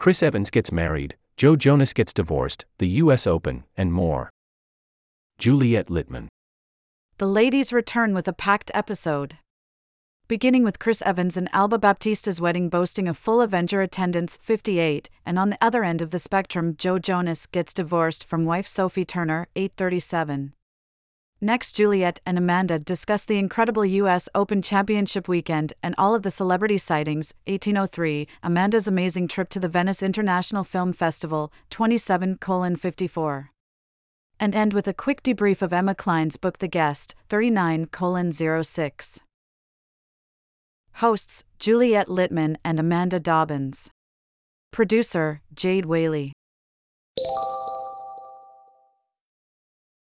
Chris Evans gets married, Joe Jonas gets divorced, the US Open, and more. Juliet Litman. The ladies return with a packed episode. Beginning with Chris Evans and Alba Baptista's wedding boasting a full Avenger attendance 58, and on the other end of the spectrum, Joe Jonas gets divorced from wife Sophie Turner 837. Next, Juliet and Amanda discuss the incredible U.S. Open Championship weekend and all of the celebrity sightings. 1803, Amanda's amazing trip to the Venice International Film Festival, 27 54. And end with a quick debrief of Emma Cline's book The Guest, 39 06. Hosts Juliet Litman and Amanda Dobbins. Producer Jade Whaley.